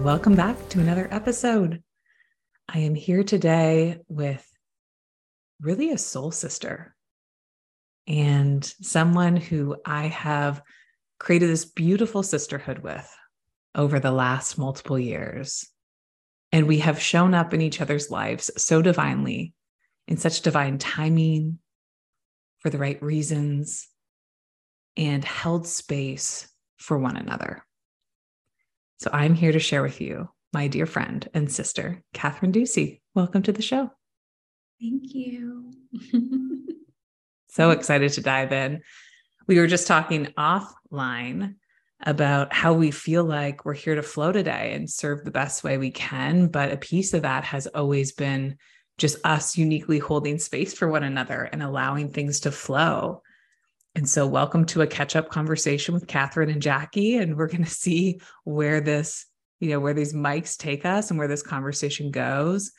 Welcome back to another episode. I am here today with really a soul sister and someone who I have created this beautiful sisterhood with over the last multiple years. And we have shown up in each other's lives so divinely, in such divine timing, for the right reasons, and held space for one another. So I'm here to share with you my dear friend and sister, Kathryn Ducey. Welcome to the show. Thank you. so excited to dive in. We were just talking offline about how we feel like we're here to flow today and serve the best way we can. But a piece of that has always been just us uniquely holding space for one another and allowing things to flow. And so, welcome to a catch up conversation with Kathryn and Jackie. And we're going to see where this, you know, where these mics take us and where this conversation goes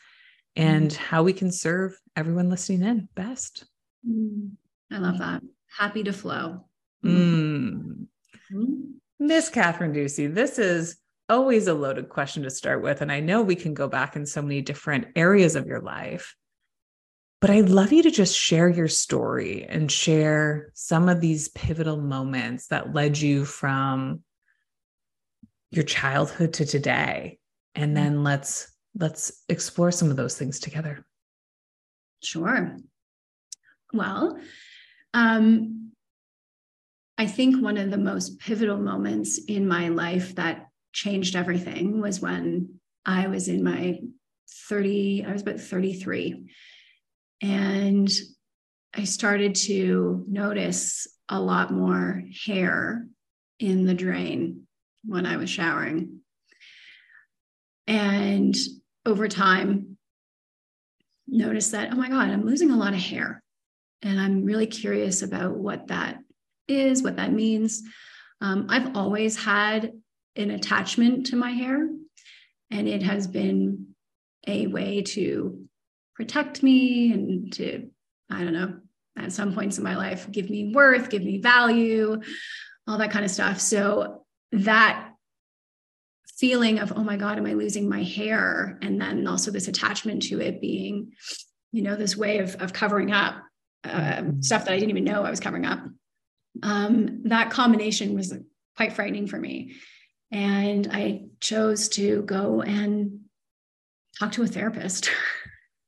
and mm. how we can serve everyone listening in best. Mm. I love that. Happy to flow. Mm. Miss Kathryn Ducey, this is always a loaded question to start with. And I know we can go back in so many different areas of your life. But I'd love you to just share your story and share some of these pivotal moments that led you from your childhood to today. And mm-hmm. then let's let's explore some of those things together. Sure. Well, um, I think one of the most pivotal moments in my life that changed everything was when I was in my 30, I was about 33. And I started to notice a lot more hair in the drain when I was showering. And over time, noticed that, oh my God, I'm losing a lot of hair. And I'm really curious about what that is, what that means. Um, I've always had an attachment to my hair, and it has been a way to protect me and to, I don't know, at some points in my life, give me worth, give me value, all that kind of stuff. So that feeling of, oh my God, am I losing my hair? And then also this attachment to it being, you know, this way of, of covering up uh, stuff that I didn't even know I was covering up. Um, that combination was quite frightening for me. And I chose to go and talk to a therapist.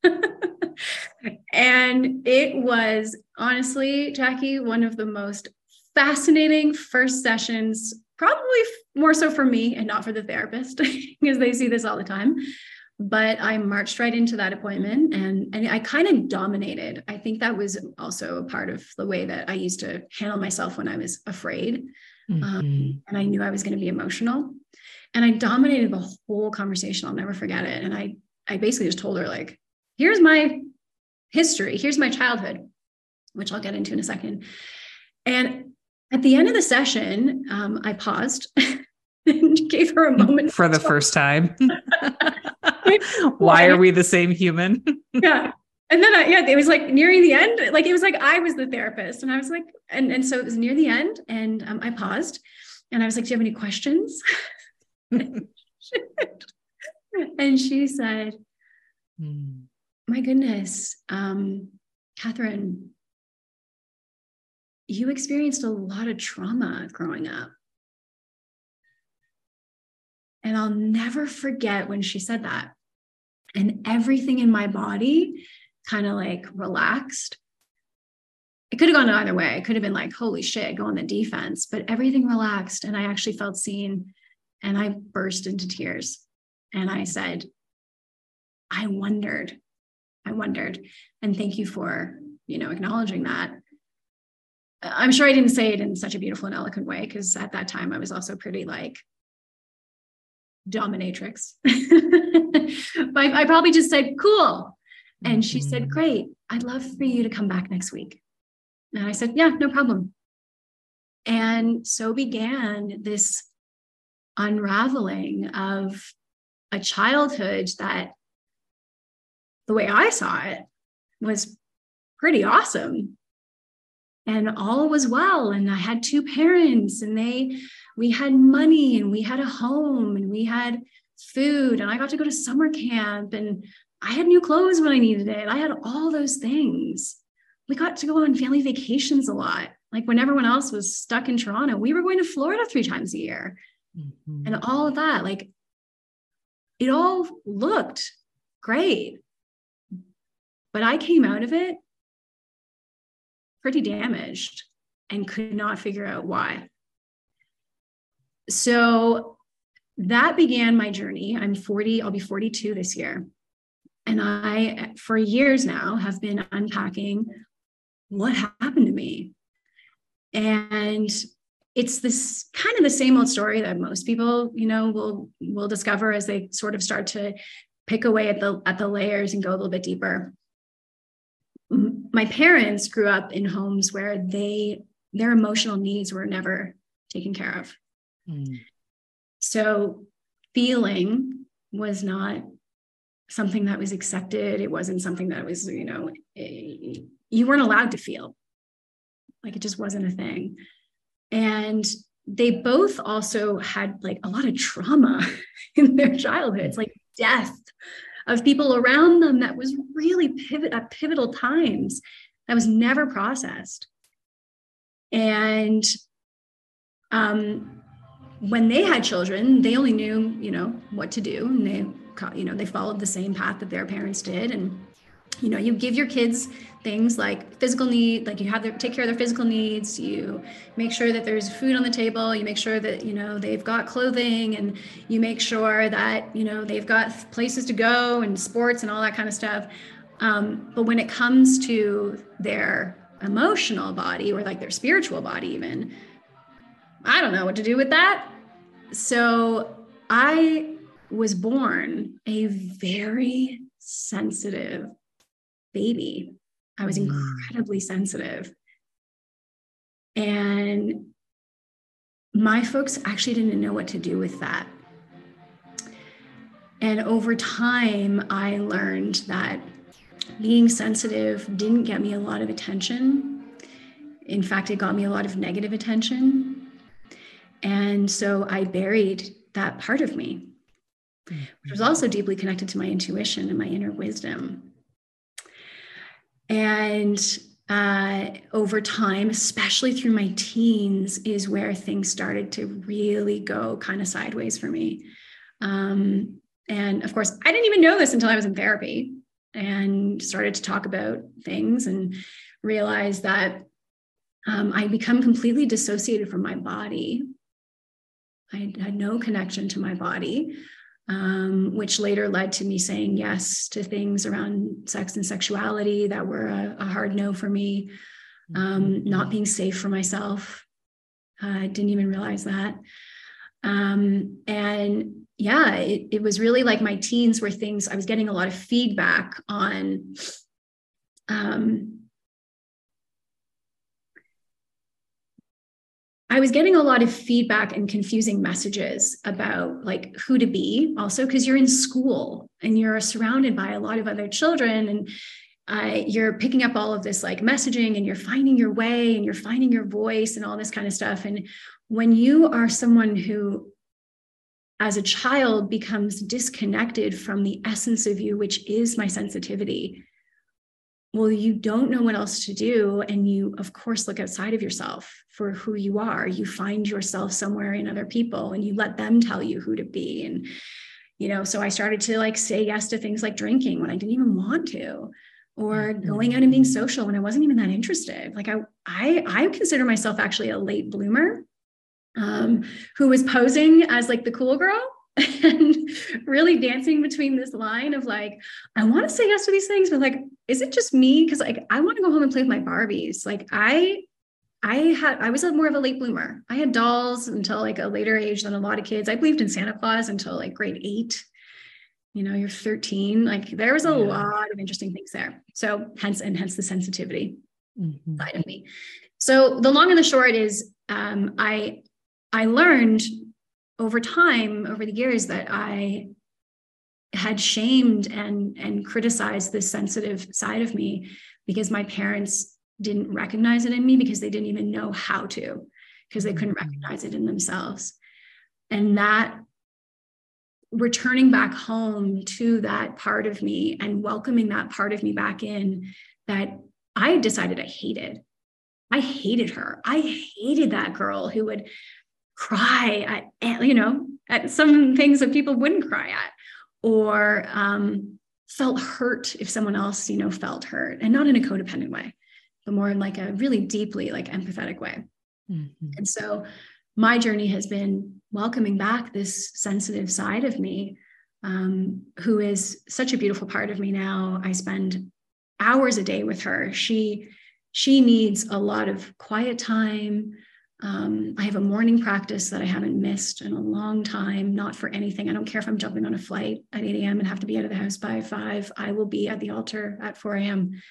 and it was honestly, Jackie, one of the most fascinating first sessions, probably more so for me and not for the therapist, because they see this all the time. But I marched right into that appointment and, and I kind of dominated. I think that was also a part of the way that I used to handle myself when I was afraid. Mm-hmm. Um, and I knew I was going to be emotional. And I dominated the whole conversation. I'll never forget it. And I I basically just told her, like, here's my history, here's my childhood, which I'll get into in a second. And at the end of the session, um, I paused and gave her a moment for the first time. Why are we the same human? yeah. And then I, yeah, it was like nearing the end, like it was like I was the therapist, and I was like, and and so it was near the end, and um, I paused, and I was like, "Do you have any questions?" and she said, mm. My goodness, um, Kathryn, you experienced a lot of trauma growing up. And I'll never forget when she said that. And everything in my body kind of like relaxed. It could have gone either way. It could have been like, holy shit, go on the defense, but everything relaxed. And I actually felt seen and I burst into tears. And I said, I wondered, I wondered. And thank you for, you know, acknowledging that. I'm sure I didn't say it in such a beautiful and eloquent way because at that time I was also pretty like dominatrix. but I probably just said, cool. And she said, mm-hmm. great. I'd love for you to come back next week. And I said, yeah, no problem. And so began this unraveling of a childhood that the way I saw it was pretty awesome. And all was well and i had two parents and they we had money and we had a home and we had food and i got to go to summer camp and i had new clothes when i needed it. I had all those things. We got to go on family vacations a lot. Like when everyone else was stuck in toronto we were going to florida three times a year. Mm-hmm. and all of that like it all looked great but i came out of it pretty damaged and could not figure out why. So that began my journey. I'm 40, I'll be 42 this year. And I, for years now, have been unpacking what happened to me. And it's this kind of the same old story that most people, you know, will will discover as they sort of start to pick away at the at the layers and go a little bit deeper my parents grew up in homes where they their emotional needs were never taken care of. Mm. So feeling was not something that was accepted. It wasn't something that was, you know, a, you weren't allowed to feel. Like it just wasn't a thing. And they both also had like a lot of trauma in their childhoods, like death of people around them that was really pivot at pivotal times that was never processed. And um, when they had children, they only knew, you know, what to do, and they, you know, they followed the same path that their parents did, and you know you give your kids things like physical need like you have to take care of their physical needs you make sure that there's food on the table you make sure that you know they've got clothing and you make sure that you know they've got places to go and sports and all that kind of stuff. Um, but when it comes to their emotional body or like their spiritual body even i don't know what to do with that. So i was born a very sensitive baby. I was mm. incredibly sensitive. And my folks actually didn't know what to do with that. And over time, I learned that being sensitive didn't get me a lot of attention. In fact, it got me a lot of negative attention. And so I buried that part of me, which was also deeply connected to my intuition and my inner wisdom. And uh, over time, especially through my teens, is where things started to really go kind of sideways for me. Um, and of course, I didn't even know this until I was in therapy and started to talk about things and realized that um, I become completely dissociated from my body. I had no connection to my body um, which later led to me saying yes to things around sex and sexuality that were a, a hard no for me. Um, mm-hmm. not being safe for myself. I uh, didn't even realize that. Um, and yeah, it, it was really like my teens were things I was getting a lot of feedback on um, I was getting a lot of feedback and confusing messages about like who to be, also because you're in school and you're surrounded by a lot of other children and uh, you're picking up all of this like messaging and you're finding your way and you're finding your voice and all this kind of stuff. And when you are someone who, as a child, becomes disconnected from the essence of you, which is my sensitivity, well, you don't know what else to do. And you, of course, look outside of yourself for who you are. You find yourself somewhere in other people and you let them tell you who to be. And, you know, so I started to like say yes to things like drinking when I didn't even want to, or going out and being social when I wasn't even that interested. Like I, I, I consider myself actually a late bloomer um, who was posing as like the cool girl and really dancing between this line of like, I want to say yes to these things, but like, is it just me? Because like I want to go home and play with my Barbies. Like I I had I was a more of a late bloomer. I had dolls until like a later age than a lot of kids. I believed in Santa Claus until like grade eight. You know, you're 13. Like there was a yeah. lot of interesting things there. So hence and hence the sensitivity mm-hmm. side of me. So the long and the short is um, I I learned over time, over the years, that I had shamed and and criticized this sensitive side of me because my parents didn't recognize it in me because they didn't even know how to because they couldn't mm-hmm. recognize it in themselves and that returning back home to that part of me and welcoming that part of me back in that I decided I hated. I hated her. I hated that girl who would cry at, you know, at some things that people wouldn't cry at, or um, felt hurt if someone else, you know, felt hurt, and not in a codependent way, but more in like a really deeply like empathetic way. Mm-hmm. And so, my journey has been welcoming back this sensitive side of me, um, who is such a beautiful part of me now. I spend hours a day with her. She she needs a lot of quiet time um, I have a morning practice that I haven't missed in a long time, not for anything. I don't care if I'm jumping on a flight at 8 a.m. and have to be out of the house by 5. I will be at the altar at 4 a.m.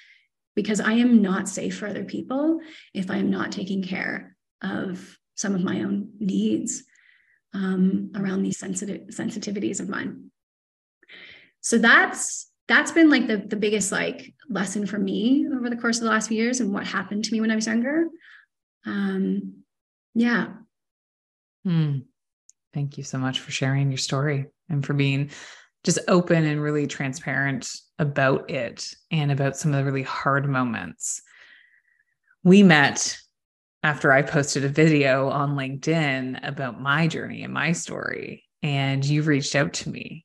because I am not safe for other people if I am not taking care of some of my own needs um, around these sensitive sensitivities of mine. So that's that's been like the, the biggest like lesson for me over the course of the last few years and what happened to me when I was younger. Um, yeah. Hmm. Thank you so much for sharing your story and for being just open and really transparent about it and about some of the really hard moments. We met after I posted a video on LinkedIn about my journey and my story, and you reached out to me.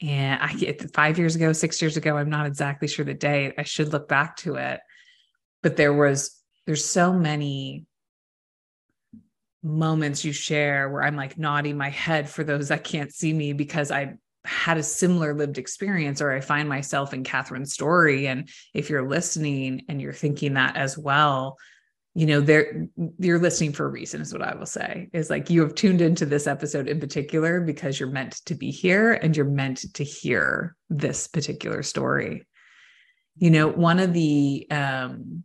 And I get five years ago, six years ago, I'm not exactly sure the date. I should look back to it. But there was, there's so many moments you share where I'm like nodding my head for those that can't see me because I had a similar lived experience or I find myself in Kathryn's story. And if you're listening and you're thinking that as well, you know, there you're listening for a reason, is what I will say. Is like you have tuned into this episode in particular because you're meant to be here and you're meant to hear this particular story. You know, one of the um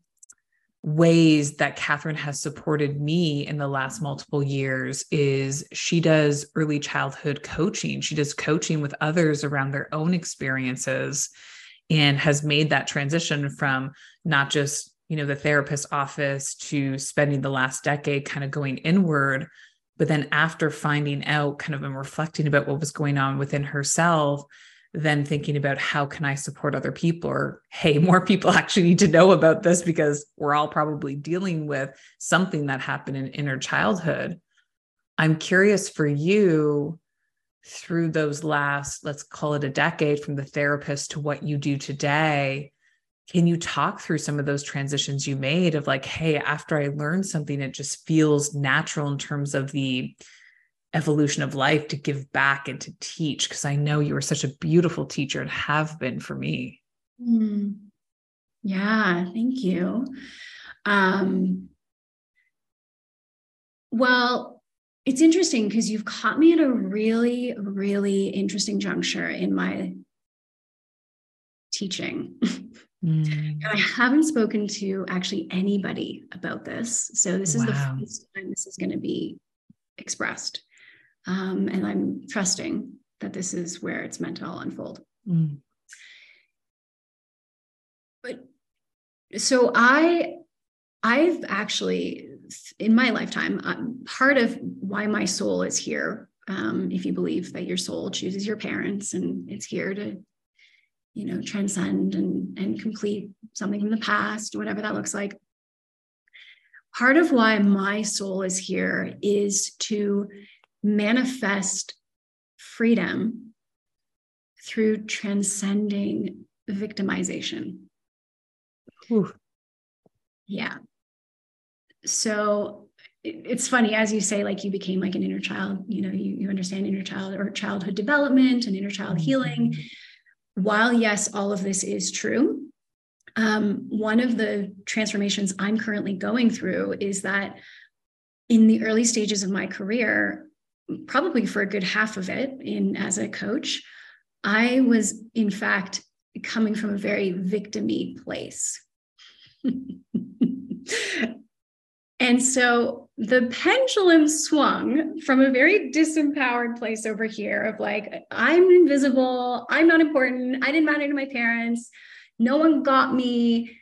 ways that Kathryn has supported me in the last multiple years is she does early childhood coaching. She does coaching with others around their own experiences and has made that transition from not just, you know, the therapist office to spending the last decade kind of going inward. But then after finding out, kind of and reflecting about what was going on within herself, then thinking about how can I support other people or hey, more people actually need to know about this because we're all probably dealing with something that happened in inner childhood. I'm curious for you through those last, let's call it a decade from the therapist to what you do today. Can you talk through some of those transitions you made of like, hey, after I learned something, it just feels natural in terms of the evolution of life to give back and to teach because I know you are such a beautiful teacher and have been for me. Mm. Yeah, thank you. Um, well, it's interesting because you've caught me at a really, really interesting juncture in my teaching. Mm. and I haven't spoken to actually anybody about this. So this is wow. the first time this is going to be expressed. Um, and I'm trusting that this is where it's meant to all unfold. Mm. But so I, I've actually, in my lifetime, um, part of why my soul is here, um, if you believe that your soul chooses your parents and it's here to, you know, transcend and, and complete something from the past, whatever that looks like. Part of why my soul is here is to manifest freedom through transcending victimization. Ooh. Yeah. So it's funny as you say like you became like an inner child you know you, you understand inner child or childhood development and inner child mm-hmm. healing while yes all of this is true um, one of the transformations i'm currently going through is that in the early stages of my career probably for a good half of it in as a coach i was in fact coming from a very victimy place and so the pendulum swung from a very disempowered place over here of like, I'm invisible, I'm not important, I didn't matter to my parents, no one got me.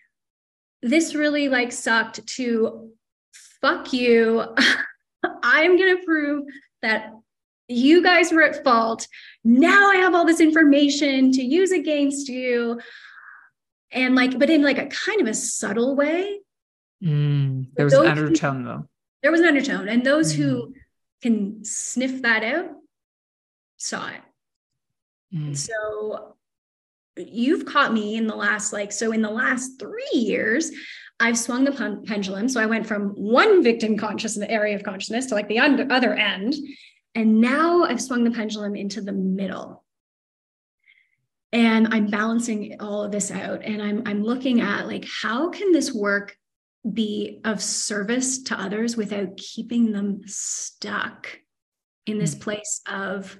This really like sucked to fuck you. I'm going to prove that you guys were at fault. Now I have all this information to use against you. And like, but in like a kind of a subtle way Mm, there was an undertone who, though. There was an undertone. And those mm. who can sniff that out saw it. Mm. So you've caught me in the last, like, so in the last three years, I've swung the pendulum. So I went from one victim consciousness area of consciousness to like the other end. And now I've swung the pendulum into the middle. And I'm balancing all of this out. And I'm, I'm looking at like, how can this work be of service to others without keeping them stuck in this hmm. place of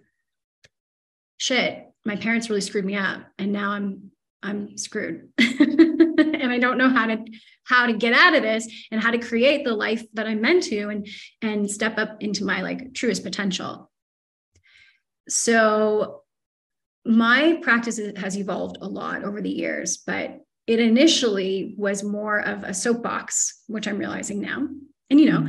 shit my parents really screwed me up and now i'm i'm screwed and i don't know how to how to get out of this and how to create the life that i'm meant to and and step up into my like truest potential so my practice has evolved a lot over the years but it initially was more of a soapbox, which I'm realizing now. And, you know,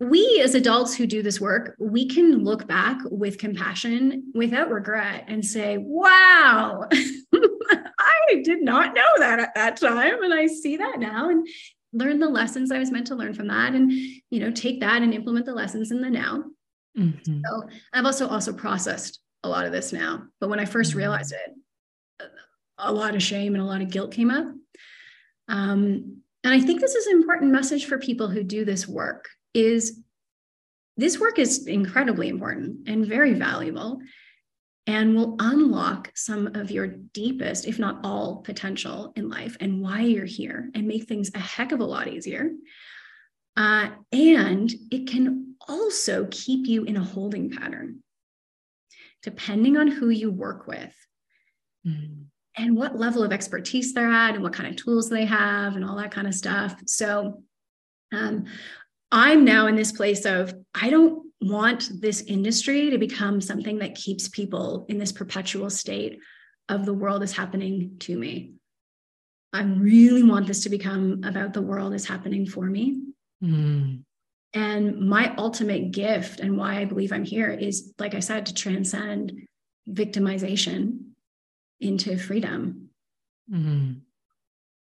we as adults who do this work, we can look back with compassion without regret and say, wow, I did not know that at that time. And I see that now and learn the lessons I was meant to learn from that and, you know, take that and implement the lessons in the now. Mm-hmm. So I've also also processed a lot of this now. But when I 1st mm-hmm. realized it, a lot of shame and a lot of guilt came up. Um, and I think this is an important message for people who do this work is this work is incredibly important and very valuable and will unlock some of your deepest, if not all, potential in life and why you're here and make things a heck of a lot easier. Uh, and it can also keep you in a holding pattern, depending on who you work with. Mm and what level of expertise they're at and what kind of tools they have and all that kind of stuff. So um, I'm now in this place of I don't want this industry to become something that keeps people in this perpetual state of the world is happening to me. I really want this to become about the world is happening for me. Mm. And my ultimate gift and why I believe I'm here is, like I said, to transcend victimization into freedom. Mm-hmm.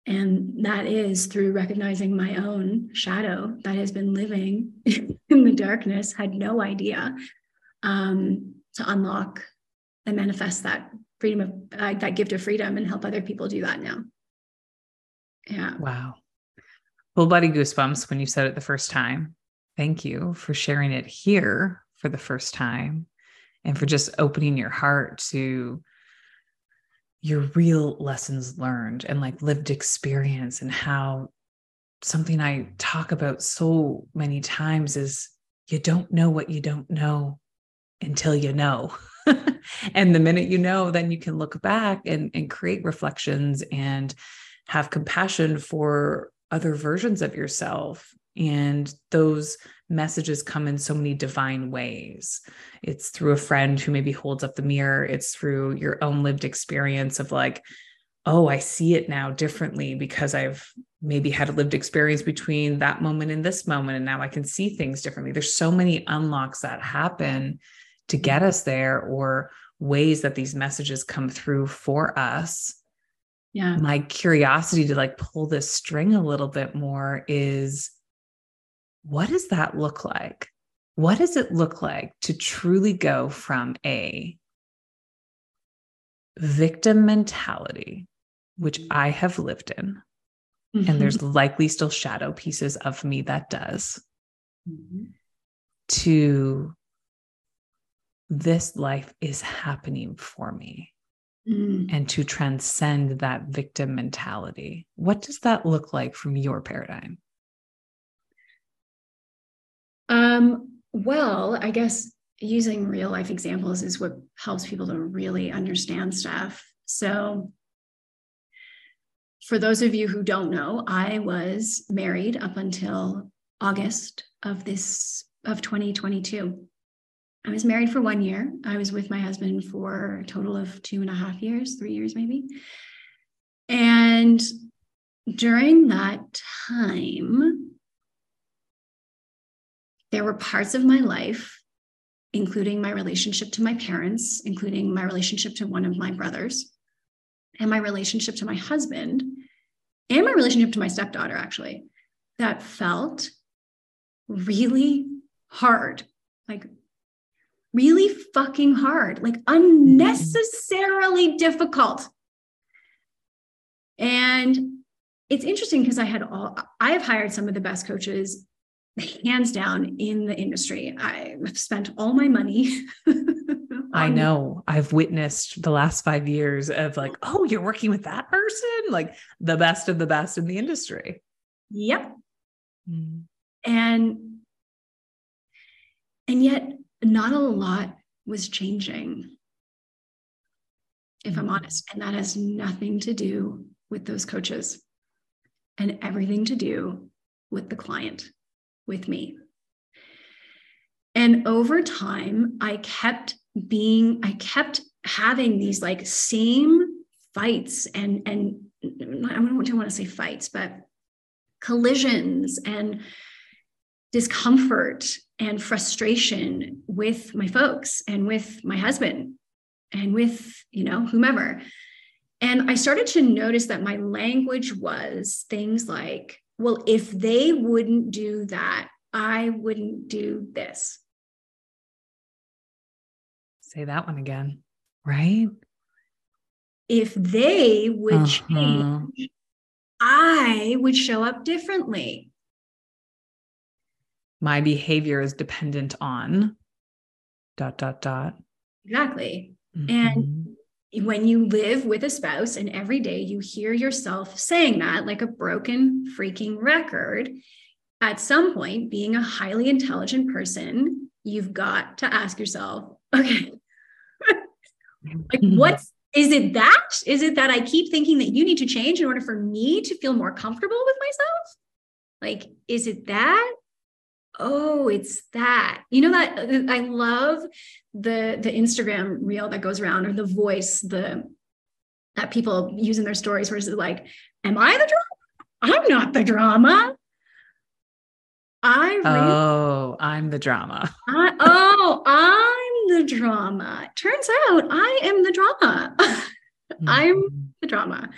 And that is through recognizing my own shadow that has been living in the darkness, had no idea um, to unlock and manifest that freedom of uh, that gift of freedom and help other people do that now. Yeah. Wow. Full body goosebumps when you said it the first time. Thank you for sharing it here for the first time and for just opening your heart to your real lessons learned and like lived experience and how something I talk about so many times is you don't know what you don't know until you know. and the minute you know, then you can look back and, and create reflections and have compassion for other versions of yourself. And those messages come in so many divine ways. It's through a friend who maybe holds up the mirror, it's through your own lived experience of like, oh, I see it now differently because I've maybe had a lived experience between that moment and this moment. And now I can see things differently. There's so many unlocks that happen to get us there, or ways that these messages come through for us Yeah. my curiosity to like pull this string a little bit more is what does that look like what does it look like to truly go from a victim mentality which i have lived in Mhm. and there's likely still shadow pieces of me that does Mhm. to this life is happening for me Mm. and to transcend that victim mentality. What does that look like from your paradigm? Um, well, I guess using real life examples is what helps people to really understand stuff. So, for those of you who don't know, I was married up until August of this of 2022. I was married for one year. I was with my husband for a total of two and a half years, three years maybe. And during that time, there were parts of my life, including my relationship to my parents, including my relationship to one of my brothers, and my relationship to my husband, and my relationship to my stepdaughter, actually, that felt really hard. Like, really fucking hard, like unnecessarily difficult. And it's interesting because I had all, I have hired some of the best coaches hands down in the industry. I've spent all my money. I know I've witnessed the last five years of like, oh, you're working with that person, like the best of the best in the industry. Yep. Mm. And and yet not a lot was changing. If I'm Mhm. honest, and that has nothing to do with those coaches and everything to do with the client, with me. And over time, I kept being, I kept having these like same fights and, and I don't want to say fights, but collisions and discomfort and frustration with my folks and with my husband and with, you know, whomever. And I started to notice that my language was things like, well, if they wouldn't do that, I wouldn't do this. Say that one again, right? If they would Uh-huh. change, I would show up differently. My behavior is dependent on dot, dot, dot. Exactly. Mhm. When you live with a spouse and every day you hear yourself saying that like a broken freaking record, at some point, being a highly intelligent person, you've got to ask yourself, okay, like mm-hmm. what's is it that? Is it that I keep thinking that you need to change in order for me to feel more comfortable with myself? Like, is it that? Oh, it's that. You know that I love the the Instagram reel that goes around or the voice, the that people use in their stories where it's like, am I the drama? I'm not the drama. I really Oh, I'm the drama. I, oh, I'm the drama. Turns out I am the drama. I'm Mhm. the drama.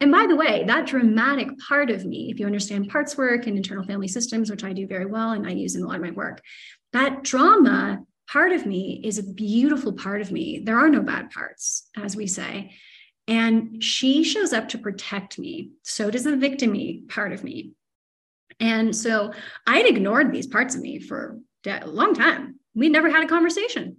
And by the way, that dramatic part of me, if you understand parts work and internal family systems, which I do very well and I use in a lot of my work, that drama part of me is a beautiful part of me. There are no bad parts, as we say. And she shows up to protect me. So does the victimy part of me. And so I'd ignored these parts of me for a long time. We never had a conversation.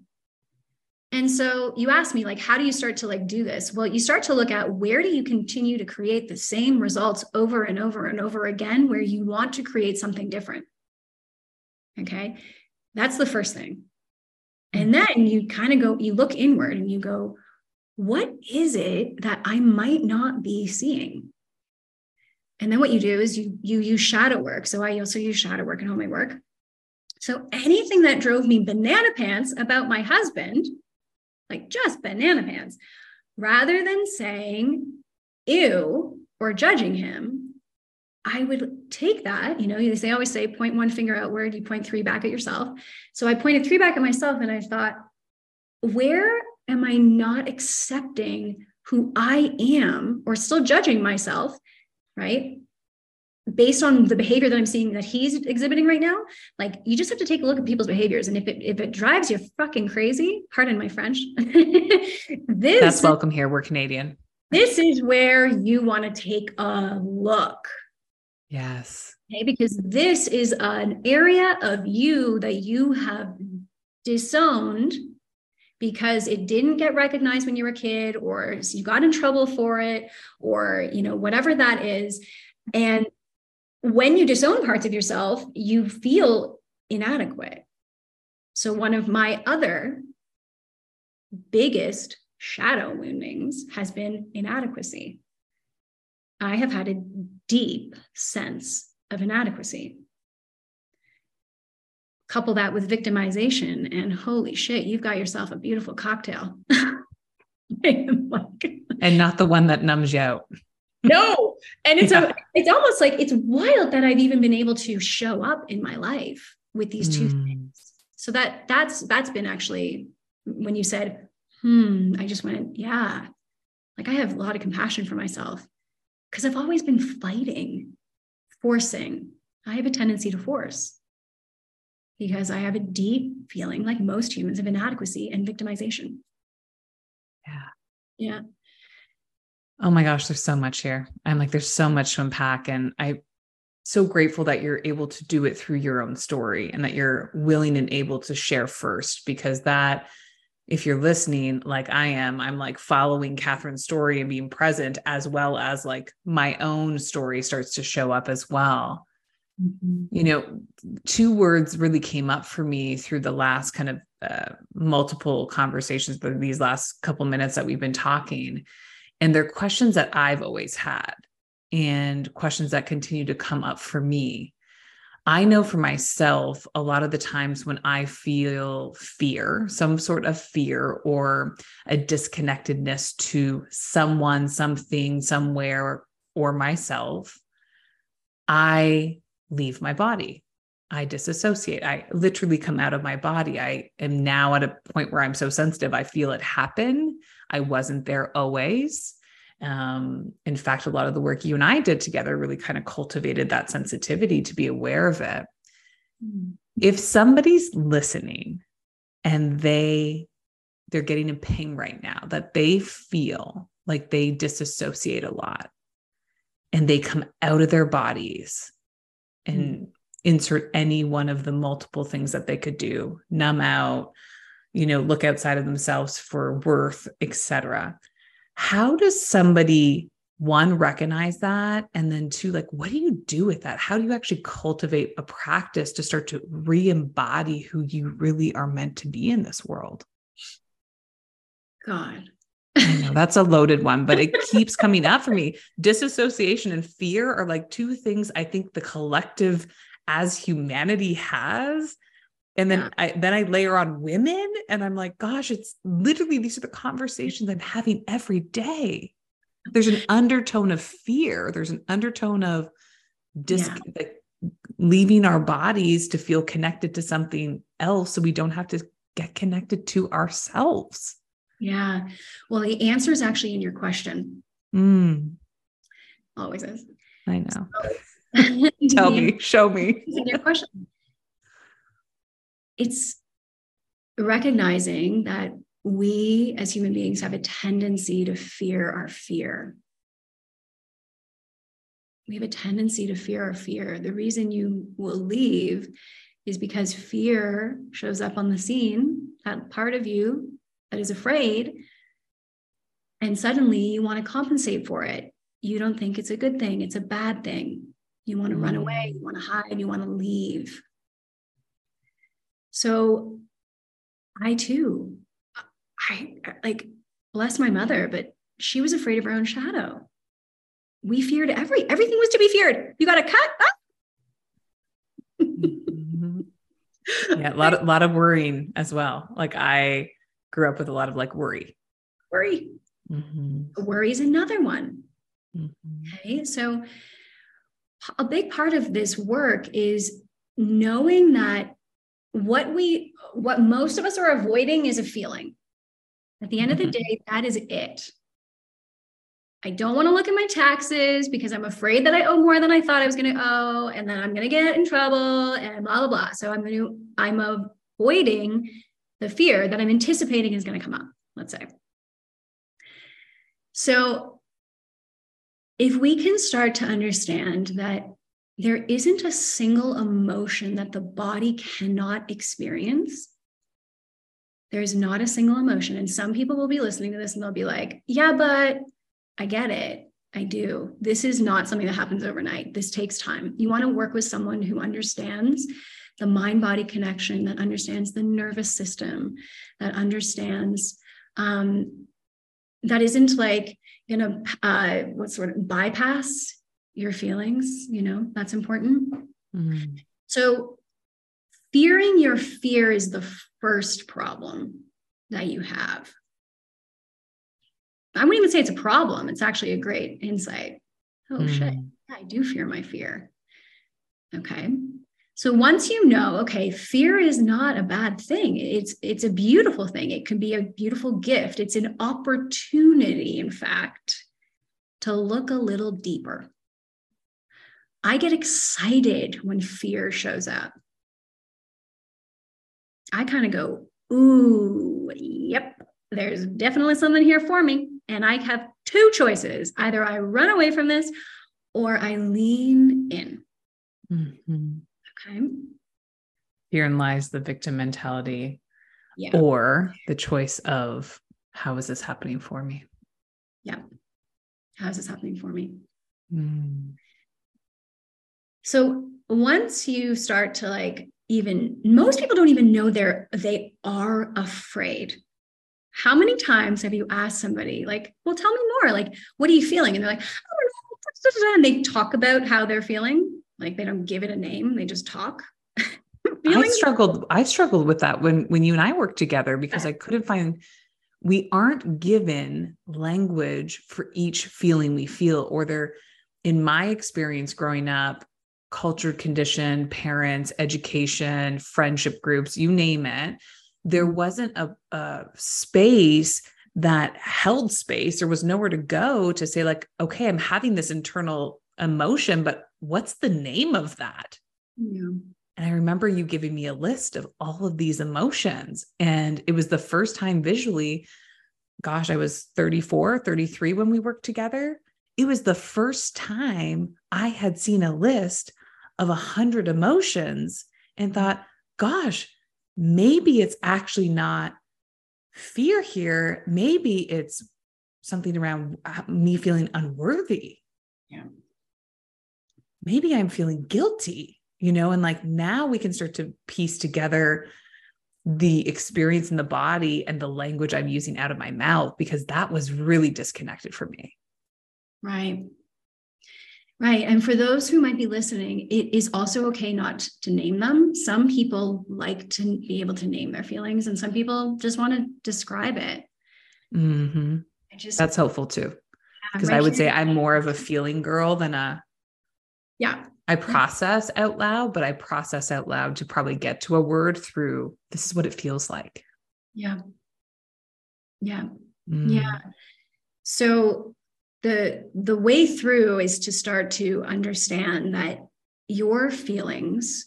And so you ask me, like, how do you start to like do this? Well, you start to look at where do you continue to create the same results over and over and over again, where you want to create something different. Okay. That's the first thing. And mm-hmm. then you kind of go, you look inward and you go, what is it that I might not be seeing? And then what you do is you you use shadow work. So I also use shadow work and my work. So anything that drove me banana pants about my husband, like just banana pants, rather than saying ew or judging him, I would take that, you know, they always say point one finger outward, you point three back at yourself. So I pointed three back at myself and I thought, where am I not accepting who I am or still judging myself, right? Based on the behavior that I'm seeing that he's exhibiting right now, like you just have to take a look at people's behaviors. And if it if it drives you fucking crazy, pardon my French, this that's welcome here. We're Canadian. This is where you want to take a look. Yes. Okay, because this is an area of you that you have disowned because it didn't get recognized when you were a kid or you got in trouble for it or you know whatever that is and when you disown parts of yourself you feel inadequate. So one of my other biggest shadow woundings has been inadequacy. I have had a deep sense of inadequacy. Couple that with victimization and holy shit you've got yourself a beautiful cocktail. And not the one that numbs you out no and it's yeah. a, it's almost like it's wild that i've even been able to show up in my life with these two mm. things so that that's that's been actually when you said hmm i just went yeah like i have a lot of compassion for myself because i've always been fighting forcing i have a tendency to force because I have a deep feeling, like most humans, of inadequacy and victimization. Yeah. Yeah. Oh my gosh, there's so much here. I'm like, there's so much to unpack. And I'm so grateful that you're able to do it through your own story and that you're willing and able to share first, because that, if you're listening, like I am, I'm like following Kathryn's story and being present as well as like my own story starts to show up as well. Mm-hmm. You know, two words really came up for me through the last kind of uh, multiple conversations, but these last couple minutes that we've been talking. And they're questions that I've always had and questions that continue to come up for me. I know for myself, a lot of the times when I feel fear, some sort of fear or a disconnectedness to someone, something, somewhere, or myself, I leave my body. I disassociate. I literally come out of my body. I am now at a point where I'm so sensitive. I feel it happen. I wasn't there always. Um, in fact, a lot of the work you and I did together really kind of cultivated that sensitivity to be aware of it. Mm. If somebody's listening and they they're getting a ping right now that they feel like they disassociate a lot and they come out of their bodies and mm-hmm. insert any one of the multiple things that they could do numb out you know look outside of themselves for worth etc how does somebody one recognize that and then two like what do you do with that how do you actually cultivate a practice to start to re-embody who you really are meant to be in this world god know that's a loaded one, but it keeps coming up for me. Disassociation and fear are like two things I think the collective as humanity has. And then yeah. I then I layer on women and I'm like, gosh, it's literally these are the conversations I'm having every day. There's an undertone of fear. There's an undertone of dis yeah. like leaving our bodies to feel connected to something else so we don't have to get connected to ourselves. Yeah. Well, the answer is actually in your question. Mm. Always is. I know. So, Tell me, show me. in your question. It's recognizing that we as human beings have a tendency to fear our fear. We have a tendency to fear our fear. The reason you will leave is because fear shows up on the scene, that part of you that is afraid and suddenly you want to compensate for it you don't think it's a good thing it's a bad thing you want to mm. run away you want to hide you want to leave so i too i like bless my mother but she was afraid of her own shadow we feared every everything was to be feared you got a cut ah! mm-hmm. yeah a lot of, lot of worrying as well like i grew up with a lot of like worry. Worry. Mm-hmm. Worry is another one. Mm-hmm. Okay. So, a big part of this work is knowing that what we, what most of us are avoiding is a feeling. At the end mm-hmm. of the mm-hmm. day, that is it. I don't want to look at my taxes because I'm afraid that I owe more than I thought I was going to owe, and then I'm going to get in trouble and blah, blah, blah. So I'm going to, I'm avoiding the fear that I'm anticipating is going to come up, let's say. So if we can start to understand that there isn't a single emotion that the body cannot experience, there's not a single emotion. And some people will be listening to this and they'll be like, yeah, but I get it. I do. This is not something that happens overnight. This takes time. You want to work with someone who understands the mind body connection, that understands the nervous system, that understands, um, that isn't like to, uh, what sort of bypass your feelings. You know, that's important. Mm-hmm. So, fearing your fear is the first problem that you have. I wouldn't even say it's a problem. It's actually a great insight. Oh mm. shit, I do fear my fear. Okay. So once you know, okay, fear is not a bad thing. It's it's a beautiful thing. It can be a beautiful gift. It's an opportunity, in fact, to look a little deeper. I get excited when fear shows up. I kind of go, ooh, yep, there's definitely something here for me. And I have two choices either I run away from this or I lean in. Mm-hmm. Okay. Herein lies the victim mentality yeah. or the choice of how is this happening for me? Yeah. How is this happening for me? Mm. So once you start to like even most people don't even know they're they are afraid how many times have you asked somebody, like, well, tell me more? Like, what are you feeling? And they're like, oh, and they talk about how they're feeling. Like they don't give it a name, they just talk. I struggled, I struggled with that when when you and I worked together because I couldn't find we aren't given language for each feeling we feel, or they're in my experience growing up, culture condition, parents, education, friendship groups, you name it there wasn't a, a space that held space. There was nowhere to go to say like okay i'm having this internal emotion but what's the name of that? Yeah. and i remember you giving me a list of all of these emotions and it was the first time visually gosh i was 34 33 when we worked together. It was the first time i had seen a list of a hundred emotions and thought gosh maybe it's actually not fear here. Maybe it's something around uh, me feeling unworthy. Yeah. Maybe I'm feeling guilty, you know, and like now we can start to piece together the experience in the body and the language I'm using out of my mouth because that was really disconnected for me. Right. Right. And for those who might be listening, it is also okay not to name them. Some people like to be able to name their feelings, and some people just want to describe it. Mm-hmm. Just, That's helpful too. Because yeah, I would say I'm more of a feeling girl than a. Yeah. I process out loud, but I process out loud to probably get to a word through this is what it feels like. Yeah. Yeah. Mm. Yeah. So the the way through is to start to understand that your feelings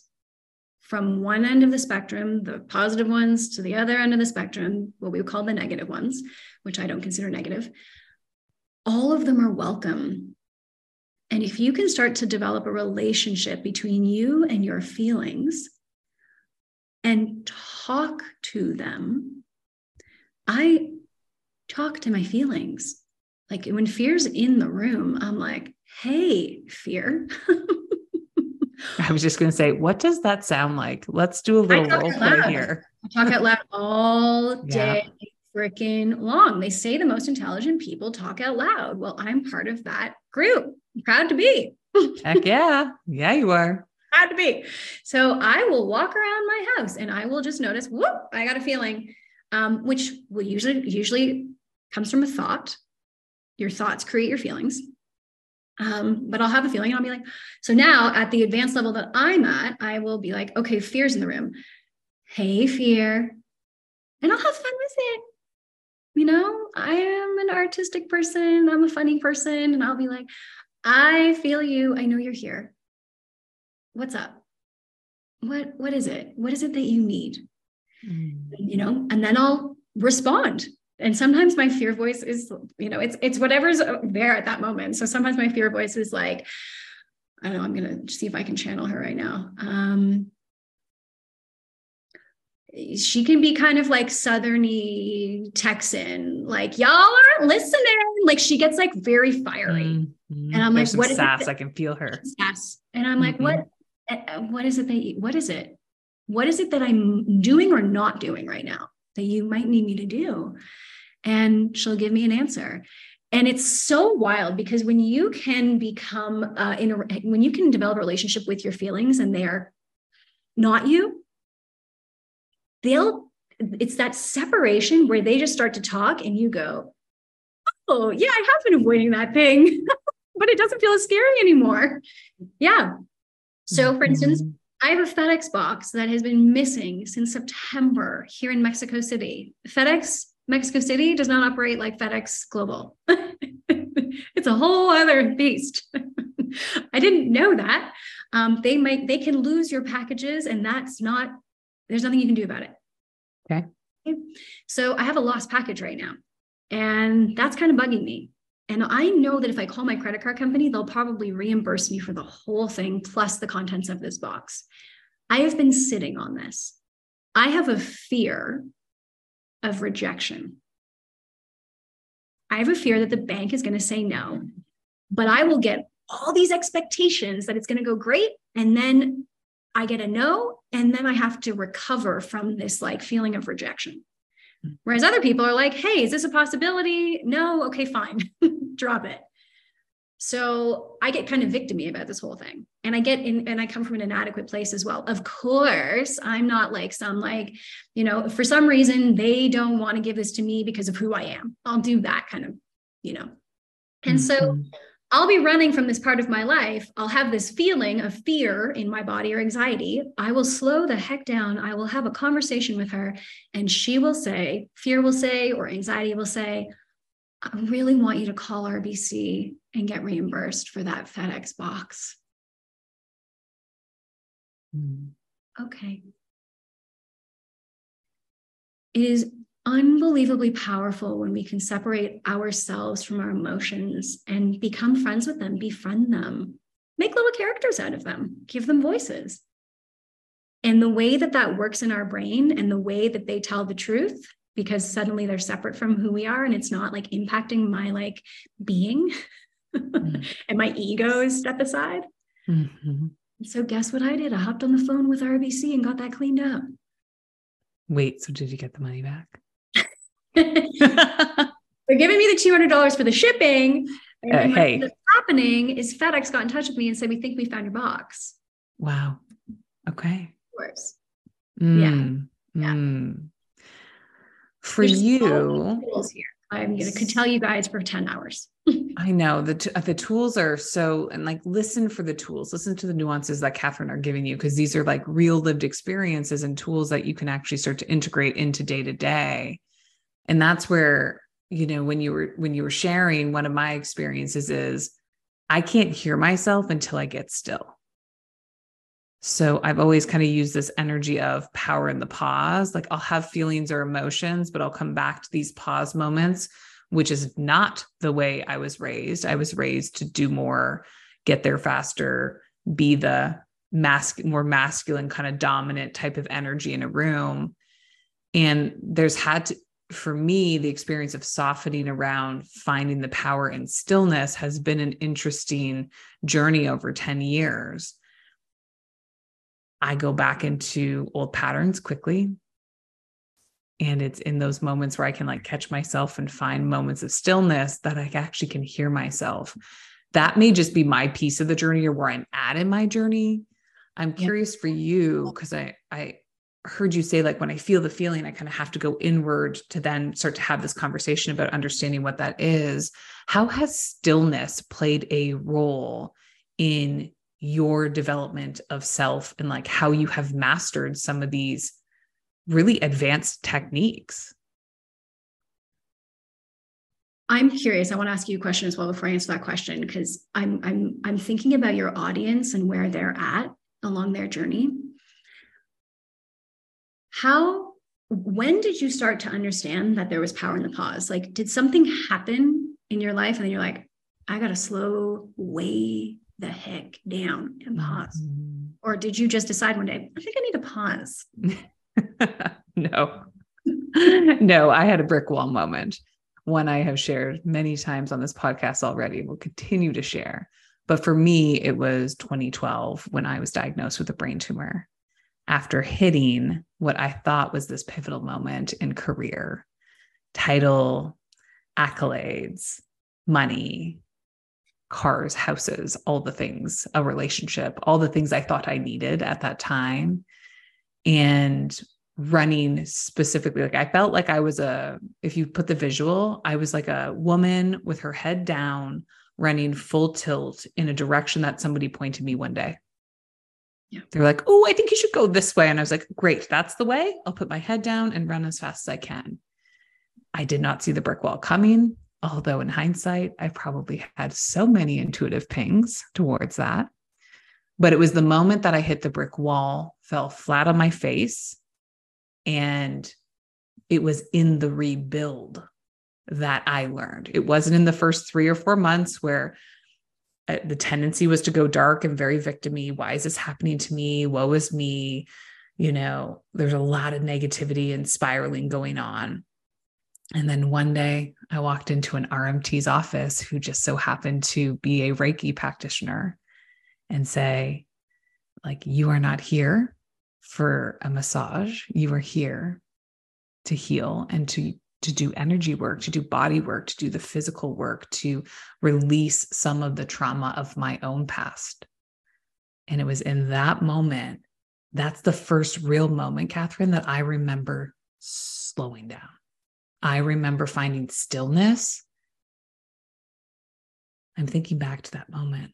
from one end of the spectrum the positive ones to the other end of the spectrum what we call the negative ones which i don't consider negative all of them are welcome. And if you can start to develop a relationship between you and your feelings and talk to them i talk to my feelings like when fear's in the room, I'm like, hey, fear. I was just going to say, what does that sound like? Let's do a little role play here. I talk out loud all day, yeah. freaking long. They say the most intelligent people talk out loud. Well, I'm part of that group. I'm proud to be. Heck yeah. Yeah, you are. Proud to be. So I will walk around my house and I will just notice, whoop, I got a feeling, um, which will usually usually comes from a thought your thoughts create your feelings. Um, but I'll have a feeling and I'll be like, so now at the advanced level that I'm at, I will be like, okay, fear's in the room. Hey, fear. And I'll have fun with it. you know, I am an artistic person, I'm a funny person, and I'll be like, I feel you. I know you're here. What's up? What what is it? What is it that you need? Mm. You know, and then I'll respond. And sometimes my fear voice is, you know, it's it's whatever's there at that moment. So sometimes my fear voice is like, I don't know, I'm gonna see if I can channel her right now. Um, she can be kind of like southerny Texan, like y'all aren't listening. Like she gets like very fiery, mm-hmm. and I'm There's like, "What is sass? I can feel her sass, and I'm like, mm-hmm. "What? Eh, eh, what is it that? You, what is it? What is it that I'm doing or not doing right now that you might need me to do?" And she'll give me an answer, and it's so wild because when you can become uh, in a, when you can develop a relationship with your feelings and they are not you they'll it's that separation where they just start to talk and you go oh yeah i have been avoiding that thing. But it doesn't feel as scary anymore. Yeah. So for instance mm-hmm. i have a fedex box that has been missing since september here in mexico city. Fedex mexico city does not operate like fedex global it's a whole other beast i didn't know that um, they might they can lose your packages and that's not there's nothing you can do about it. Okay. So I have a lost package right now, and that's kind of bugging me. And I know that if I call my credit card company, they'll probably reimburse me for the whole thing plus the contents of this box. I have been sitting on this. I have a fear of rejection. I have a fear that the bank is going to say no, but I will get all these expectations that it's going to go great. And then I get a no, and then I have to recover from this like feeling of rejection. Hmm. Whereas other people are like, hey, is this a possibility? No, okay, fine, drop it. So I get kind of victimy about this whole thing. And I get in, and I come from an inadequate place as well. Of course, I'm not like some, like, you know, for some reason they don't want to give this to me because of who I am. I'll do that kind of, you know. And mm-hmm. so I'll be running from this part of my life. I'll have this feeling of fear in my body or anxiety. I will slow the heck down. I will have a conversation with her, and she will say, fear will say, or anxiety will say, I really want you to call RBC and get reimbursed for that FedEx box. Mm. Okay. It is unbelievably powerful when we can separate ourselves from our emotions and become friends with them, befriend them, make little characters out of them, give them voices. And the way that that works in our brain and the way that they tell the truth, because suddenly they're separate from who we are and it's not like impacting my like being mm-hmm. and my ego is step aside. Mm-hmm. So guess what I did? I hopped on the phone with RBC and got that cleaned up. Wait, so did you get the money back? They're giving me the $200 for the shipping. Uh, hey. what's happening is FedEx got in touch with me and said, We think we found your box. Wow. Okay. Of course. Mm. Yeah. Yeah. Mm. For There's you, I'm going to could tell you guys for 10 hours. I know the, t- the tools are so, and like, listen for the tools, listen to the nuances that Kathryn are giving you, because these are like real lived experiences and tools that you can actually start to integrate into day to day and that's where you know when you were when you were sharing one of my experiences is i can't hear myself until i get still. So i've always kind of used this energy of power in the pause like i'll have feelings or emotions but i'll come back to these pause moments which is not the way i was raised i was raised to do more get there faster be the mask more masculine kind of dominant type of energy in a room and there's had to for me, the experience of softening around finding the power in stillness has been an interesting journey over 10 years. I go back into old patterns quickly. And it's in those moments where I can like catch myself and find moments of stillness that I actually can hear myself. That may just be my piece of the journey or where I'm at in my journey. I'm curious for you because I I heard you say like when i feel the feeling i kind of have to go inward to then start to have this conversation about understanding what that is how has stillness played a role in your development of self and like how you have mastered some of these really advanced techniques I'm curious. I want to ask you a question as well before I answer that question because I'm I'm I'm thinking about your audience and where they're at along their journey. How when did you start to understand that there was power in the pause? Like, did something happen in your life and then you're like, I gotta slow way the heck down and pause? Mm-hmm. Or did you just decide one day, I think I need to pause? no. no, I had a brick wall moment one I have shared many times on this podcast already, will continue to share. But for me, it was 2012 when I was diagnosed with a brain tumor after hitting what I thought was this pivotal moment in career title, accolades, money, cars, houses, all the things, a relationship, all the things I thought I needed at that time. And running specifically like i felt like i was a if you put the visual i was like a woman with her head down running full tilt in a direction that somebody pointed me one day. Yeah. they're like oh i think you should go this way. And i was like great that's the way. I'll put my head down and run as fast as i can. I did not see the brick wall coming although in hindsight i probably had so many intuitive pings towards that but it was the moment that i hit the brick wall fell flat on my face and it was in the rebuild that I learned. It wasn't in the first three or four months where uh, the tendency was to go dark and very victimy. Why is this happening to me? Woe is me. You know, there's a lot of negativity and spiraling going on. And then one day I walked into an RMT's office who just so happened to be a Reiki practitioner and say, like, you are not here for a massage. You are here to heal and to to do energy work, to do body work, to do the physical work, to release some of the trauma of my own past. And it was in that moment, that's the first real moment, Kathryn, that I remember slowing down. I remember finding stillness. I'm thinking back to that moment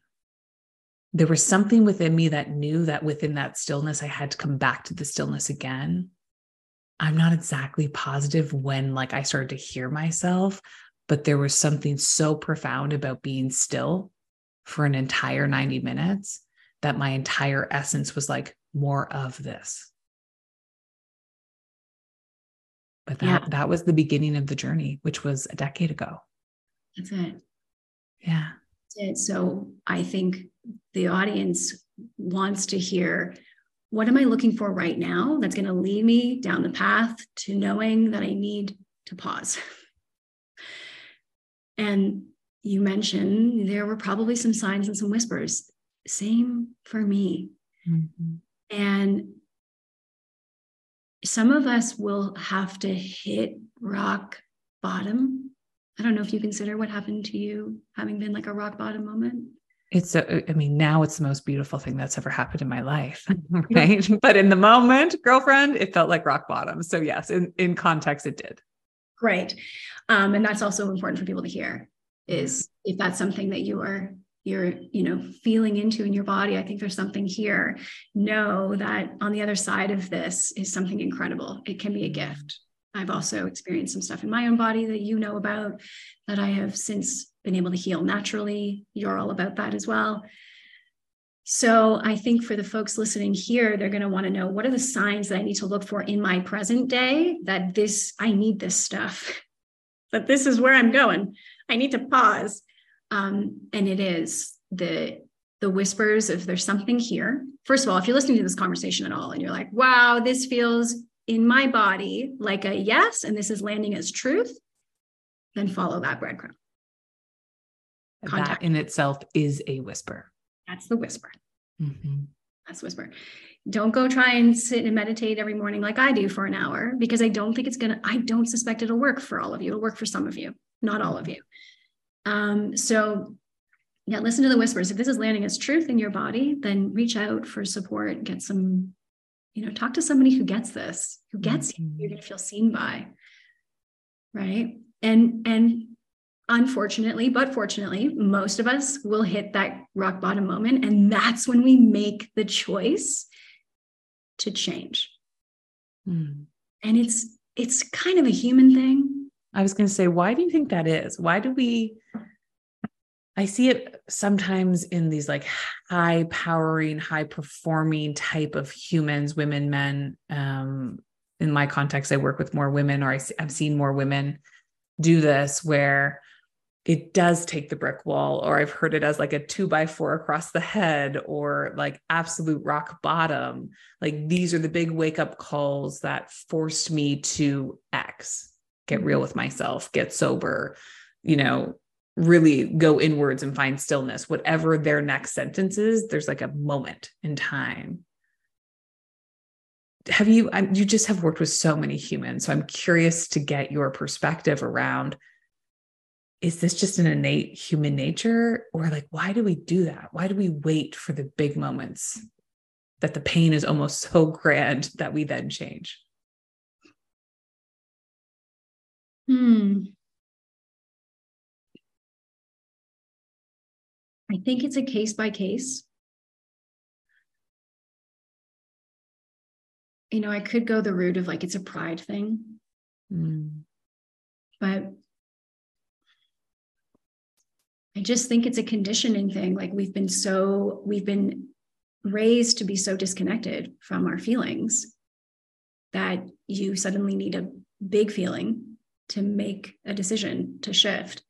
there was something within me that knew that within that stillness, I had to come back to the stillness again. I'm not exactly positive when like I started to hear myself, but there was something so profound about being still for an entire 90 minutes that my entire essence was like more of this. But that yeah. that was the beginning of the journey, which was a decade ago. That's it. Yeah. That's it. So I think the audience wants to hear what am I looking for right now that's going to lead me down the path to knowing that I need to pause? And you mentioned there were probably some signs and some whispers. Same for me. Mm-hmm. And some of us will have to hit rock bottom. I don't know if you consider what happened to you having been like a rock bottom moment it's a, I mean, now it's the most beautiful thing that's ever happened in my life. Right. but in the moment, girlfriend, it felt like rock bottom. So yes, in, in context, it did. Great. Um, and that's also important for people to hear is if that's something that you are you're you know feeling into in your body i think there's something here know that on the other side of this is something incredible it can be a gift i've also experienced some stuff in my own body that you know about that i have since been able to heal naturally. You're all about that as well. So I think for the folks listening here, they're going to want to know what are the signs that I need to look for in my present day that this, I need this stuff, that this is where I'm going. I need to pause. Um, and it is the the whispers if there's something here. First of all, if you're listening to this conversation at all and you're like, wow, this feels in my body like a yes, and this is landing as truth, then follow that breadcrumb. Contact. That in itself is a whisper. That's the whisper. Mm-hmm. That's whisper. Don't go try and sit and meditate every morning like I do for an hour because I don't think it's gonna. I don't suspect it'll work for all of you. It'll work for some of you, not all of you. Um, so yeah, listen to the whispers. If this is landing as truth in your body, then reach out for support. Get some, you know, talk to somebody who gets this, who gets mm-hmm. you. You're gonna feel seen by, right? And and unfortunately, but fortunately, most of us will hit that rock bottom moment. And that's when we make the choice to change. Hmm. And it's it's kind of a human thing. I was going to say, why do you think that is? Why do we? I see it sometimes in these like high powering, high performing type of humans, women, men. Um, in my context, I work with more women, or I, I've seen more women do this where it does take the brick wall, or I've heard it as like a two by four across the head, or like absolute rock bottom. Like these are the big wake up calls that forced me to X, get real mm-hmm. with myself, get sober, you know, really go inwards and find stillness. Whatever their next sentence is, there's like a moment in time. Have you, you just have worked with so many humans. So I'm curious to get your perspective around is this just an innate human nature? Or like why do we do that? Why do we wait for the big moments that the pain is almost so grand that we then change? Hmm. I think it's a case by case. You know i could go the route of like it's a pride thing. Mm. but I just think it's a conditioning thing. Like we've been so, we've been raised to be so disconnected from our feelings that you suddenly need a big feeling to make a decision to shift.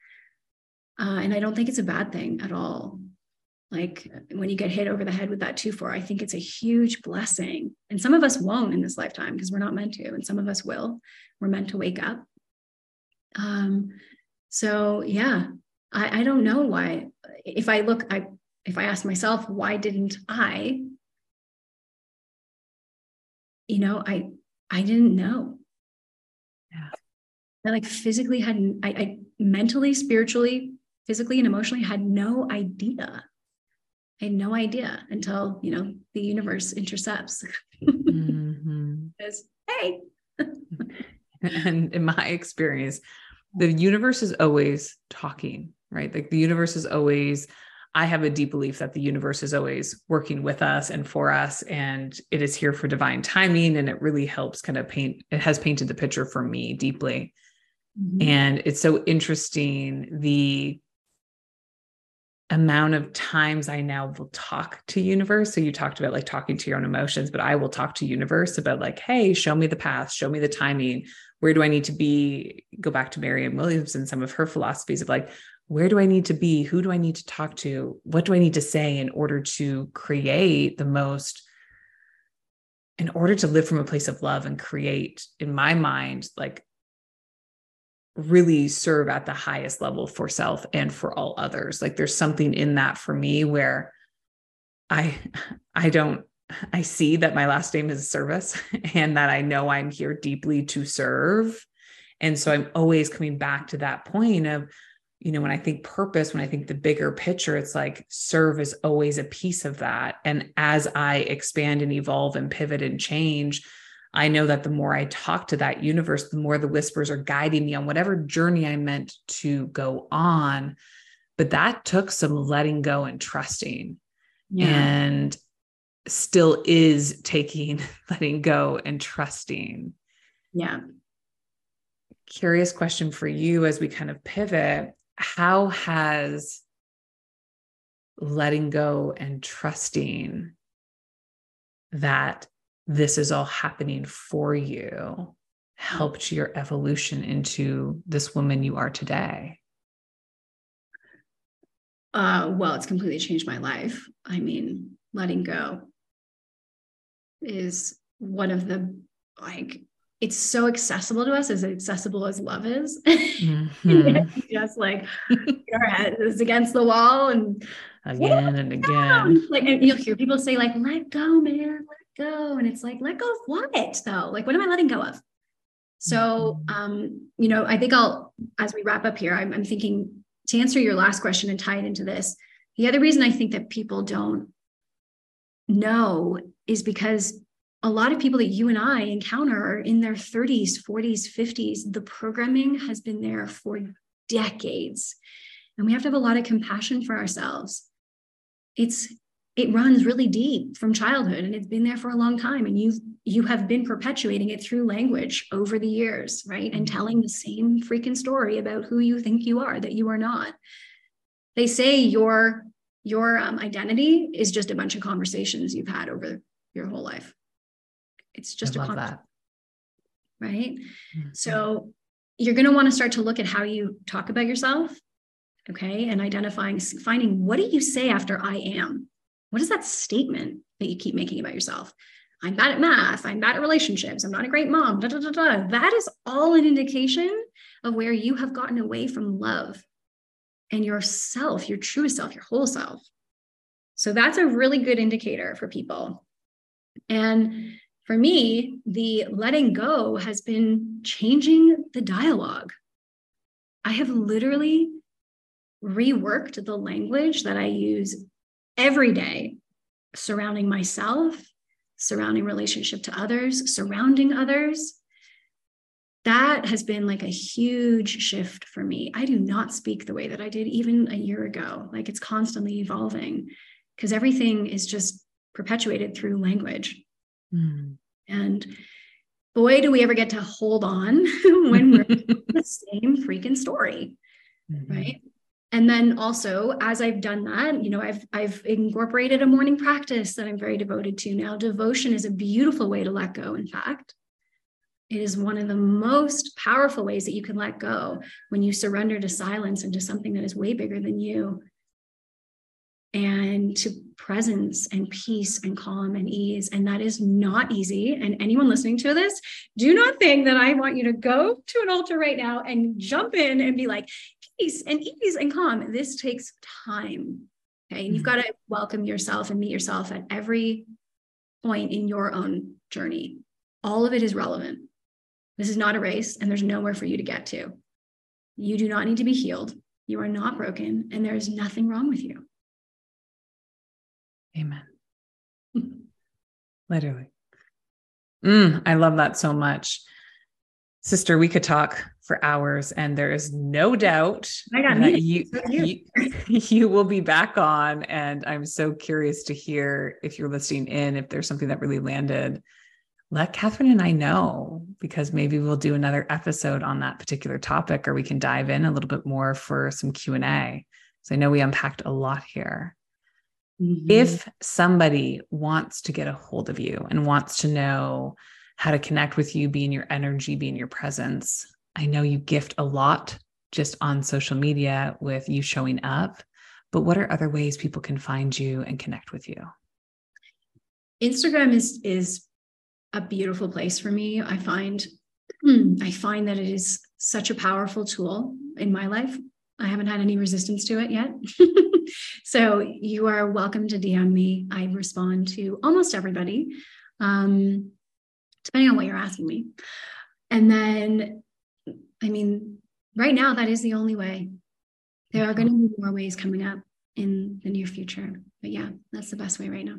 Uh, and I don't think it's a bad thing at all. Like when you get hit over the head with that two four, I think it's a huge blessing. And some of us won't in this lifetime because we're not meant to, and some of us will. We're meant to wake up. Um, so yeah, I, I don't know why. If I look, I if I ask myself, why didn't I? You know, I I didn't know. Yeah. I like physically hadn't, I, I mentally, spiritually, physically, and emotionally had no idea. I had no idea until, you know, the universe intercepts. mm-hmm. Says, hey. and in my experience, the universe is always talking right? Like the universe is always, I have a deep belief that the universe is always working with us and for us, and it is here for divine timing. And it really helps kind of paint, it has painted the picture for me deeply. Mm-hmm. And it's so interesting the amount of times I now will talk to universe. So you talked about like talking to your own emotions, but I will talk to universe about like, hey, show me the path, show me the timing. Where do I need to be? Go back to Marianne Williams and some of her philosophies of like, where do I need to be? Who do I need to talk to? What do I need to say in order to create the most, in order to live from a place of love and create, in my mind, like really serve at the highest level for self and for all others. Like there's something in that for me where I, I don't, I see that my last name is service and that I know I'm here deeply to serve. And so I'm always coming back to that point of, you know, when I think purpose, when I think the bigger picture, it's like serve is always a piece of that. And as I expand and evolve and pivot and change, I know that the more I talk to that universe, the more the whispers are guiding me on whatever journey I meant to go on. But that took some letting go and trusting. Yeah. And still is taking letting go and trusting. Yeah. Curious question for you as we kind of pivot how has letting go and trusting that this is all happening for you helped your evolution into this woman you are today? Uh, well, it's completely changed my life. I mean, letting go is one of the like it's so accessible to us as accessible as love is. Mm-hmm. just like your head is against the wall and again and again. Like and you'll hear people say, like, let go, man, let go. And it's like, let go of what though? Like, what am I letting go of? So mm-hmm. um, you know, I think I'll as we wrap up here, I'm, I'm thinking to answer your last question and tie it into this. The other reason I think that people don't know is because a lot of people that you and I encounter are in their 30s, 40s, 50s. The programming has been there for decades. And we have to have a lot of compassion for ourselves. It's it runs really deep from childhood and it's been there for a long time and you've you have been perpetuating it through language over the years right and telling the same freaking story about who you think you are that you are not they say your your um, identity is just a bunch of conversations you've had over your whole life it's just I a conversation right mm-hmm. so you're going to want to start to look at how you talk about yourself okay and identifying finding what do you say after i am what is that statement that you keep making about yourself? I'm bad at math. I'm bad at relationships. I'm not a great mom. Da, da, da, da. That is all an indication of where you have gotten away from love and yourself, your true self, your whole self. So that's a really good indicator for people. And for me, the letting go has been changing the dialogue. I have literally reworked the language that I use every day surrounding myself, surrounding relationship to others, surrounding others. That has been like a huge shift for me. I do not speak the way that I did even a year ago. Like it's constantly evolving because everything is just perpetuated through language. Mm. And boy, do we ever get to hold on when we're the same freaking story, mm-hmm. right? and then also as i've done that you know i've i've incorporated a morning practice that i'm very devoted to now devotion is a beautiful way to let go in fact it is one of the most powerful ways that you can let go when you surrender to silence and to something that is way bigger than you and to presence and peace and calm and ease. And that is not easy. And anyone listening to this, do not think that I want you to go to an altar right now and jump in and be like, peace and ease and calm. This takes time. Okay. And you've mm-hmm. got to welcome yourself and meet yourself at every point in your own journey. All of it is relevant. This is not a race, and there's nowhere for you to get to. You do not need to be healed. You are not broken, and there is nothing wrong with you. Amen. Literally. Mm, I love that so much. Sister, we could talk for hours, and there is no doubt that you, you, you will be back on. And I'm so curious to hear if you're listening in, if there's something that really landed. Let Kathryn and I know because maybe we'll do another episode on that particular topic, or we can dive in a little bit more for some Q and A. So I know we unpacked a lot here. Mm-hmm. If somebody wants to get a hold of you and wants to know how to connect with you, be in your energy, be in your presence, I know you gift a lot just on social media with you showing up, but what are other ways people can find you and connect with you? Instagram is is a beautiful place for me. I find I find that it is such a powerful tool in my life. I haven't had any resistance to it yet. so you are welcome to DM me. I respond to almost everybody, um, depending on what you're asking me. And then, I mean, right now, that is the only way. There are going to be more ways coming up in the near future. But yeah, that's the best way right now.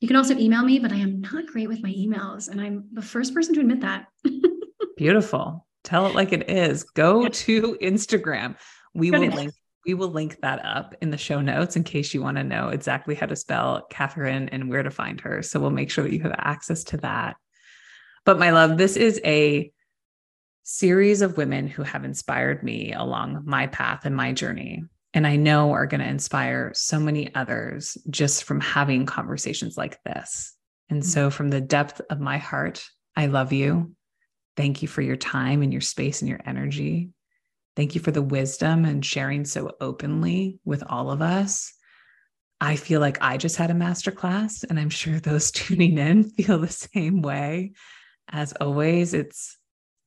You can also email me, but I am not great with my emails. And I'm the first person to admit that. Beautiful. Tell it like it is. Go to Instagram. We will link we will link that up in the show notes in case you want to know exactly how to spell Kathryn and where to find her. So we'll make sure that you have access to that. But my love, this is a series of women who have inspired me along my path and my journey. And I know are going to inspire so many others just from having conversations like this. And so, mm. from the depth of my heart, I love you. Thank you for your time and your space and your energy. Thank you for the wisdom and sharing so openly with all of us. I feel like I just had a masterclass, and I'm sure those tuning in feel the same way. As always, it's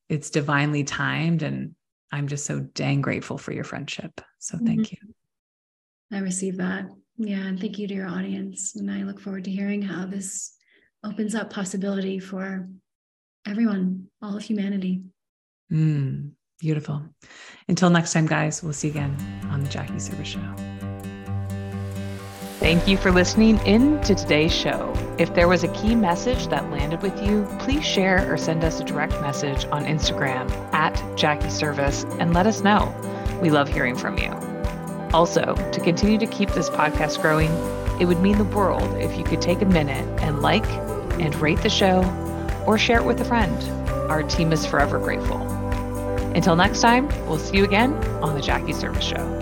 it's divinely timed, and I'm just so dang grateful for your friendship. So thank mm-hmm. you. I receive that. Yeah, and thank you to your audience, and I look forward to hearing how this opens up possibility for everyone, all of humanity. Mm. Beautiful. Until next time, guys, we'll see you again on the Jackie Serviss Show. Thank you for listening in to today's show. If there was a key message that landed with you, please share or send us a direct message on Instagram at Jackie Serviss and let us know. We love hearing from you. Also, to continue to keep this podcast growing, it would mean the world if you could take a minute and like and rate the show or share it with a friend. Our team is forever grateful. Until next time, we'll see you again on The Jackie Serviss Show.